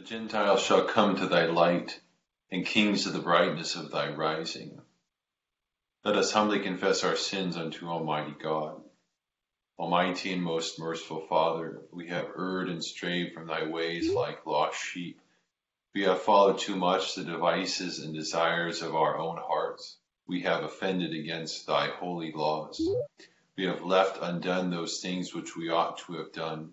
The Gentiles shall come to thy light, and kings to the brightness of thy rising. Let us humbly confess our sins unto Almighty God. Almighty and most merciful Father, we have erred and strayed from thy ways like lost sheep. We have followed too much the devices and desires of our own hearts. We have offended against thy holy laws. We have left undone those things which we ought to have done,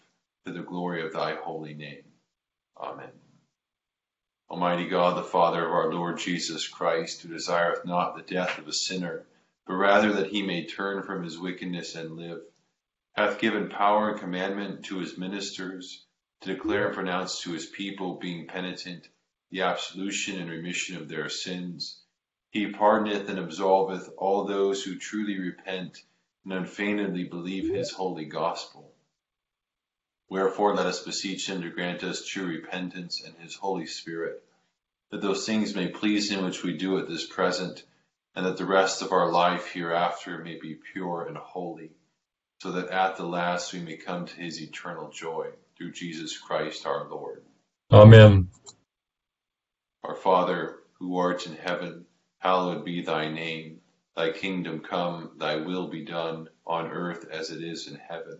to the glory of thy holy name. Amen. Almighty God, the Father of our Lord Jesus Christ, who desireth not the death of a sinner, but rather that he may turn from his wickedness and live, hath given power and commandment to his ministers to declare and pronounce to his people, being penitent, the absolution and remission of their sins. He pardoneth and absolveth all those who truly repent and unfeignedly believe his holy gospel. Wherefore let us beseech him to grant us true repentance and his Holy Spirit, that those things may please him which we do at this present, and that the rest of our life hereafter may be pure and holy, so that at the last we may come to his eternal joy, through Jesus Christ our Lord. Amen. Our Father, who art in heaven, hallowed be thy name. Thy kingdom come, thy will be done, on earth as it is in heaven.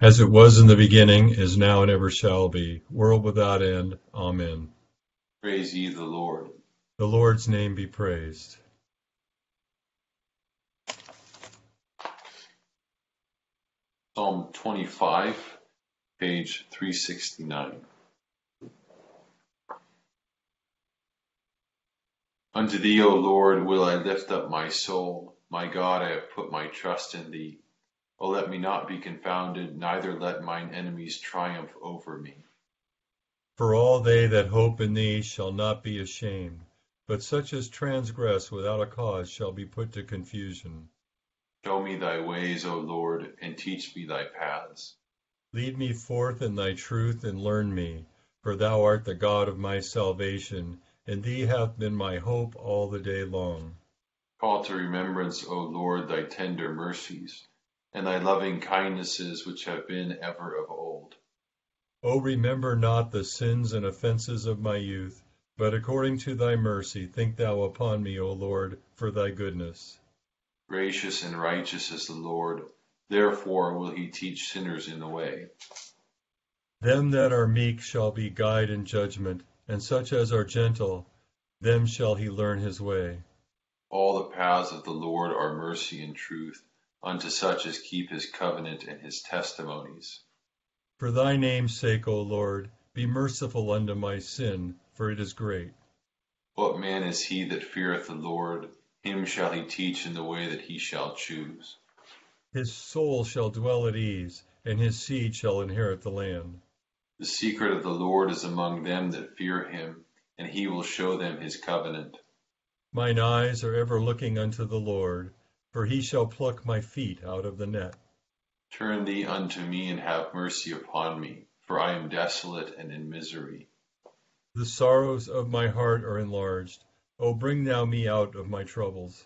as it was in the beginning, is now, and ever shall be, world without end. Amen. Praise ye the Lord. The Lord's name be praised. Psalm 25, page 369. Unto thee, O Lord, will I lift up my soul. My God, I have put my trust in thee. O let me not be confounded, neither let mine enemies triumph over me. For all they that hope in thee shall not be ashamed, but such as transgress without a cause shall be put to confusion. Show me thy ways, O Lord, and teach me thy paths. Lead me forth in thy truth and learn me, for thou art the God of my salvation, and thee hath been my hope all the day long. Call to remembrance, O Lord, thy tender mercies and thy loving kindnesses which have been ever of old. O remember not the sins and offences of my youth, but according to thy mercy think thou upon me, O Lord, for thy goodness. Gracious and righteous is the Lord, therefore will he teach sinners in the way. Them that are meek shall be guide in judgment, and such as are gentle, them shall he learn his way. All the paths of the Lord are mercy and truth unto such as keep his covenant and his testimonies. For thy name's sake, O Lord, be merciful unto my sin, for it is great. What man is he that feareth the Lord? Him shall he teach in the way that he shall choose. His soul shall dwell at ease, and his seed shall inherit the land. The secret of the Lord is among them that fear him, and he will show them his covenant. Mine eyes are ever looking unto the Lord for he shall pluck my feet out of the net. Turn thee unto me and have mercy upon me, for I am desolate and in misery. The sorrows of my heart are enlarged. O bring thou me out of my troubles.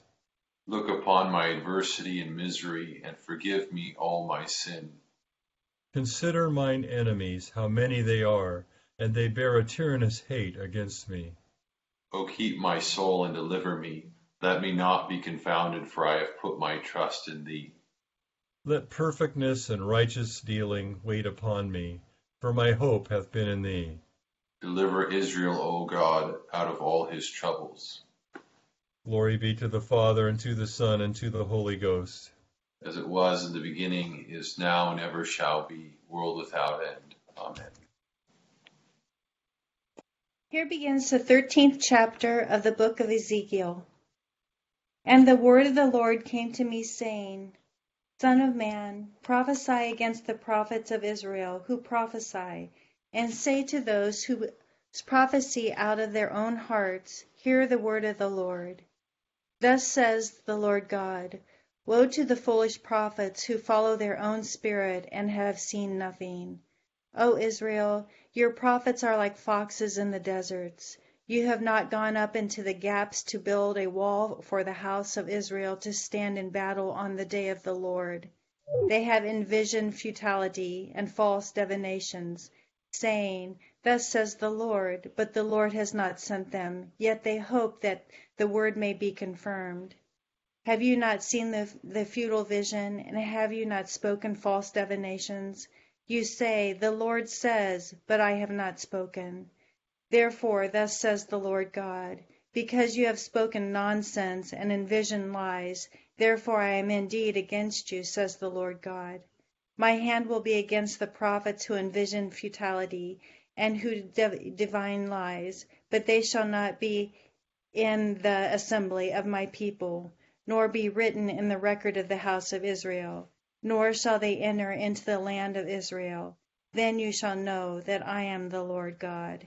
Look upon my adversity and misery, and forgive me all my sin. Consider mine enemies, how many they are, and they bear a tyrannous hate against me. O keep my soul and deliver me let me not be confounded, for I have put my trust in thee. Let perfectness and righteous dealing wait upon me, for my hope hath been in thee. Deliver Israel, O God, out of all his troubles. Glory be to the Father, and to the Son, and to the Holy Ghost. As it was in the beginning, is now, and ever shall be, world without end. Amen. Here begins the 13th chapter of the book of Ezekiel. And the word of the Lord came to me, saying, Son of man, prophesy against the prophets of Israel who prophesy and say to those who prophesy out of their own hearts, Hear the word of the Lord. Thus says the Lord God Woe to the foolish prophets who follow their own spirit and have seen nothing. O Israel, your prophets are like foxes in the deserts. You have not gone up into the gaps to build a wall for the house of Israel to stand in battle on the day of the Lord. They have envisioned futility and false divinations saying, Thus says the Lord, but the Lord has not sent them, yet they hope that the word may be confirmed. Have you not seen the, the futile vision, and have you not spoken false divinations? You say, The Lord says, but I have not spoken. Therefore, thus says the Lord God, because you have spoken nonsense and envisioned lies, therefore I am indeed against you, says the Lord God. My hand will be against the prophets who envision futility and who divine lies, but they shall not be in the assembly of my people, nor be written in the record of the house of Israel, nor shall they enter into the land of Israel. Then you shall know that I am the Lord God.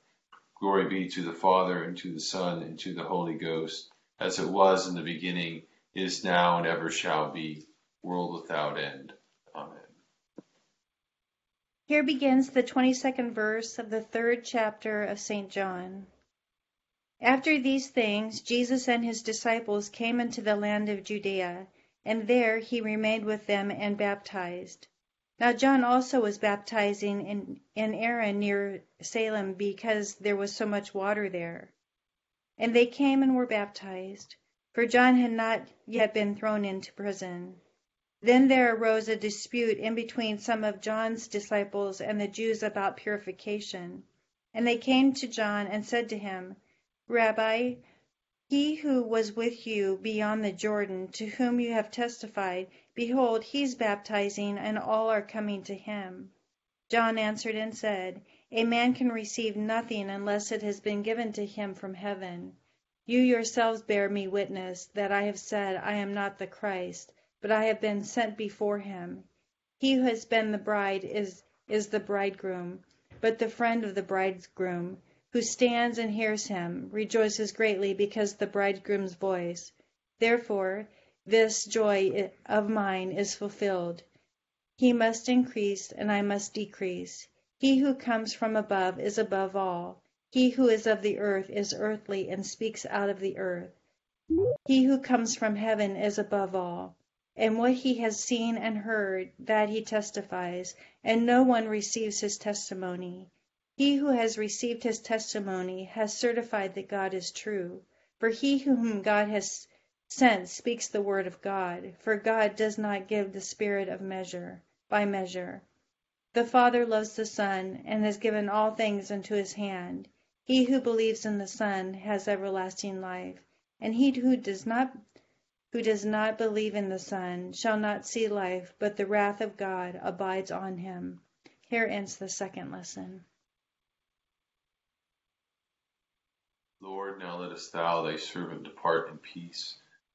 Glory be to the Father, and to the Son, and to the Holy Ghost, as it was in the beginning, is now, and ever shall be, world without end. Amen. Here begins the 22nd verse of the third chapter of St. John. After these things, Jesus and his disciples came into the land of Judea, and there he remained with them and baptized. Now John also was baptizing in, in Aenon near Salem because there was so much water there. And they came and were baptized, for John had not yet been thrown into prison. Then there arose a dispute in between some of John's disciples and the Jews about purification. And they came to John and said to him, Rabbi, he who was with you beyond the Jordan, to whom you have testified, behold, he's baptizing, and all are coming to him. John answered and said, A man can receive nothing unless it has been given to him from heaven. You yourselves bear me witness that I have said, I am not the Christ but I have been sent before him. He who has been the bride is, is the bridegroom, but the friend of the bridegroom, who stands and hears him, rejoices greatly because the bridegroom's voice. Therefore, this joy of mine is fulfilled. He must increase, and I must decrease. He who comes from above is above all. He who is of the earth is earthly and speaks out of the earth. He who comes from heaven is above all and what he has seen and heard, that he testifies, and no one receives his testimony. He who has received his testimony has certified that God is true. For he whom God has sent speaks the word of God, for God does not give the spirit of measure by measure. The Father loves the Son, and has given all things into his hand. He who believes in the Son has everlasting life, and he who does not who does not believe in the Son shall not see life, but the wrath of God abides on him. Here ends the second lesson. Lord, now lettest thou thy servant depart in peace,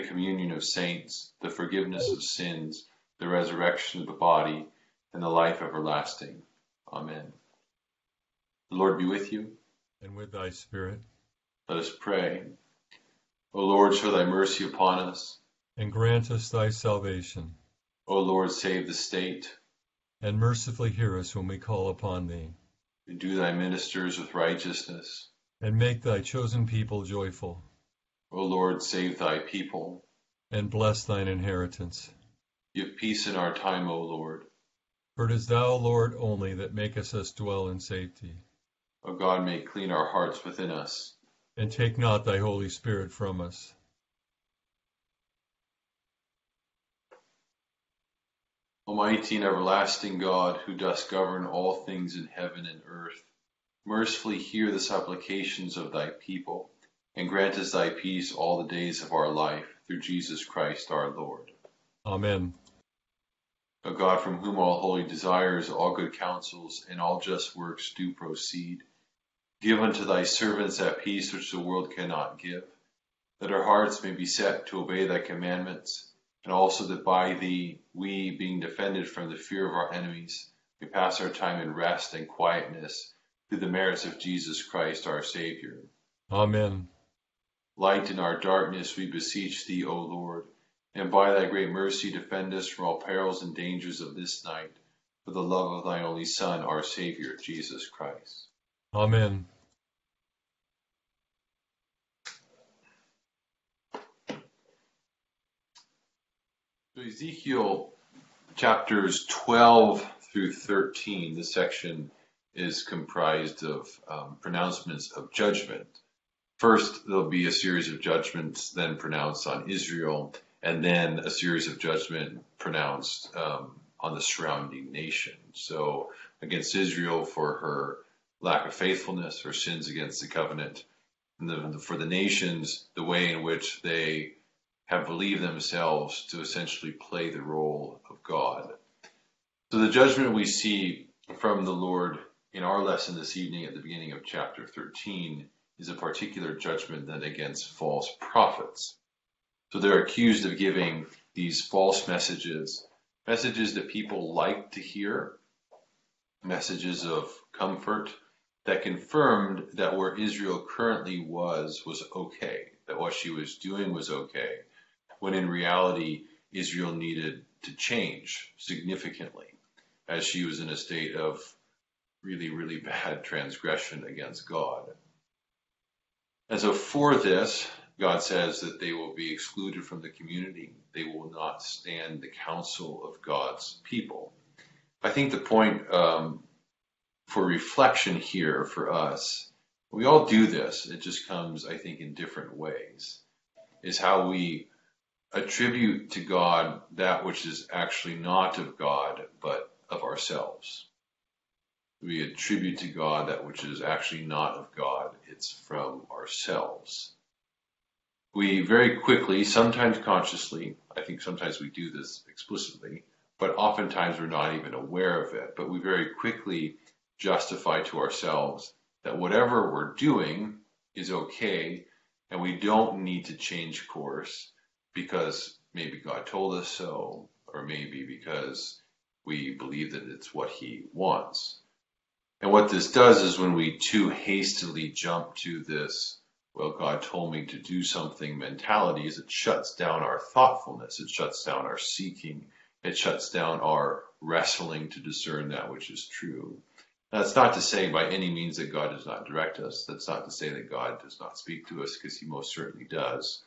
the communion of saints, the forgiveness of sins, the resurrection of the body, and the life everlasting. Amen. The Lord be with you. And with thy spirit. Let us pray. O Lord, show thy mercy upon us. And grant us thy salvation. O Lord, save the state. And mercifully hear us when we call upon thee. Do thy ministers with righteousness. And make thy chosen people joyful. O Lord, save thy people. And bless thine inheritance. Give peace in our time, O Lord. For it is thou, Lord, only that makest us dwell in safety. O God, may clean our hearts within us. And take not thy Holy Spirit from us. Almighty and everlasting God, who dost govern all things in heaven and earth, mercifully hear the supplications of thy people, and grant us thy peace all the days of our life, through Jesus Christ our Lord. Amen. O God, from whom all holy desires, all good counsels, and all just works do proceed, give unto thy servants that peace which the world cannot give, that our hearts may be set to obey thy commandments and also that by thee we, being defended from the fear of our enemies, may pass our time in rest and quietness through the merits of Jesus Christ our Savior. Amen. Light in our darkness, we beseech thee, O Lord, and by thy great mercy defend us from all perils and dangers of this night, for the love of thy only Son, our Savior, Jesus Christ. Amen. So Ezekiel chapters 12 through 13, this section is comprised of um, pronouncements of judgment. First, there'll be a series of judgments then pronounced on Israel, and then a series of judgment pronounced um, on the surrounding nation. So against Israel for her lack of faithfulness, her sins against the covenant, and the, for the nations, the way in which they have believed themselves to essentially play the role of God. So the judgment we see from the Lord in our lesson this evening at the beginning of chapter 13 is a particular judgment then against false prophets. So they're accused of giving these false messages, messages that people like to hear, messages of comfort that confirmed that where Israel currently was was okay, that what she was doing was okay, when in reality Israel needed to change significantly as she was in a state of really, really bad transgression against God. And so for this, God says that they will be excluded from the community. They will not stand the counsel of God's people. I think the point um, for reflection here for us, we all do this. It just comes, I think, in different ways, is how we attribute to God that which is actually not of God, but of ourselves. We attribute to God that which is actually not of God, it's from ourselves. We very quickly, sometimes consciously, I think sometimes we do this explicitly, but oftentimes we're not even aware of it, but we very quickly justify to ourselves that whatever we're doing is okay and we don't need to change course because maybe God told us so, or maybe because we believe that it's what He wants. And what this does is when we too hastily jump to this, well, God told me to do something mentality is it shuts down our thoughtfulness. It shuts down our seeking. It shuts down our wrestling to discern that which is true. That's not to say by any means that God does not direct us. That's not to say that God does not speak to us because he most certainly does.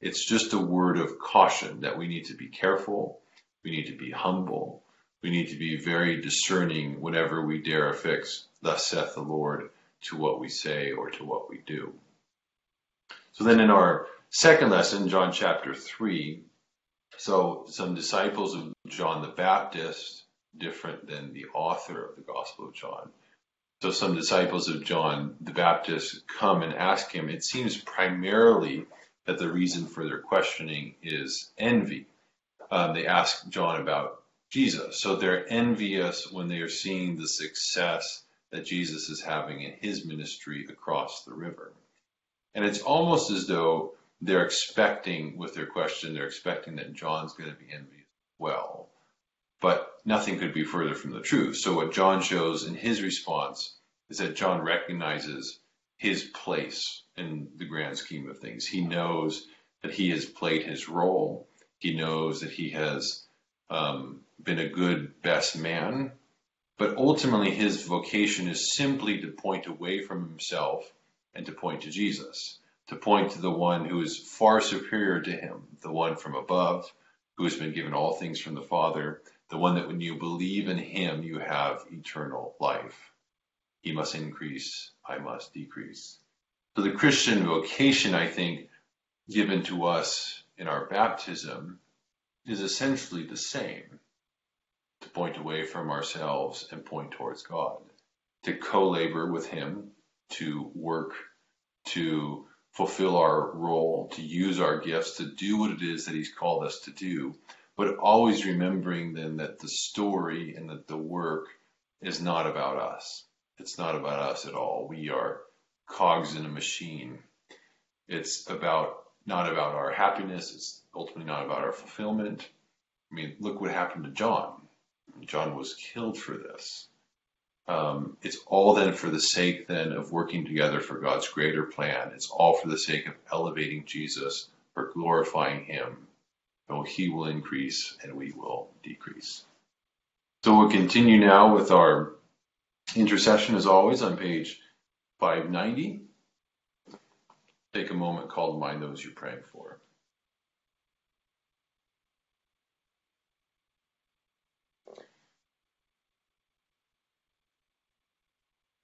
It's just a word of caution that we need to be careful. We need to be humble. We need to be very discerning whenever we dare affix, thus saith the Lord, to what we say or to what we do. So then in our second lesson, John chapter 3, so some disciples of John the Baptist, different than the author of the Gospel of John. So some disciples of John the Baptist come and ask him. It seems primarily that the reason for their questioning is envy. Um, they ask John about Jesus. So they're envious when they are seeing the success that Jesus is having in his ministry across the river. And it's almost as though they're expecting, with their question, they're expecting that John's going to be envious as well. But nothing could be further from the truth. So what John shows in his response is that John recognizes his place in the grand scheme of things. He knows that he has played his role. He knows that he has um, been a good best man. But ultimately, his vocation is simply to point away from himself and to point to Jesus, to point to the one who is far superior to him, the one from above, who has been given all things from the Father, the one that when you believe in him, you have eternal life. He must increase, I must decrease. So the Christian vocation, I think, given to us in our baptism is essentially the same to point away from ourselves and point towards God, to co labor with Him to work, to fulfill our role, to use our gifts, to do what it is that He's called us to do, but always remembering then that the story and that the work is not about us. It's not about us at all. We are cogs in a machine. It's about not about our happiness. It's ultimately not about our fulfillment. I mean, look what happened to John. John was killed for this. Um, it's all then for the sake then of working together for God's greater plan. It's all for the sake of elevating Jesus, for glorifying Him. So He will increase and we will decrease. So we'll continue now with our intercession as always on page 590. Take a moment, call to mind those you're praying for.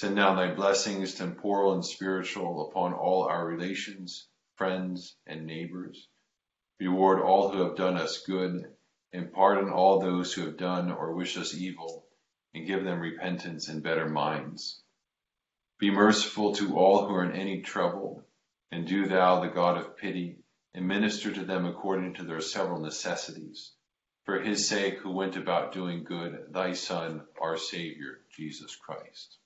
Send down thy blessings, temporal and spiritual, upon all our relations, friends, and neighbors. Reward all who have done us good, and pardon all those who have done or wish us evil, and give them repentance and better minds. Be merciful to all who are in any trouble, and do thou, the God of pity, and minister to them according to their several necessities. For his sake who went about doing good, thy Son, our Savior, Jesus Christ.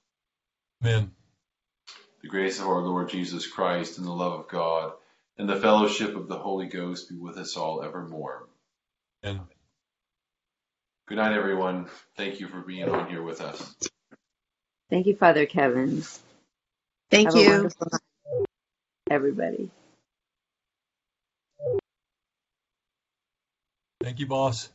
Amen. The grace of our Lord Jesus Christ and the love of God and the fellowship of the Holy Ghost be with us all evermore. Amen. Good night, everyone. Thank you for being on here with us. Thank you, Father Kevin. Thank Have you. night, everybody. Thank you, boss.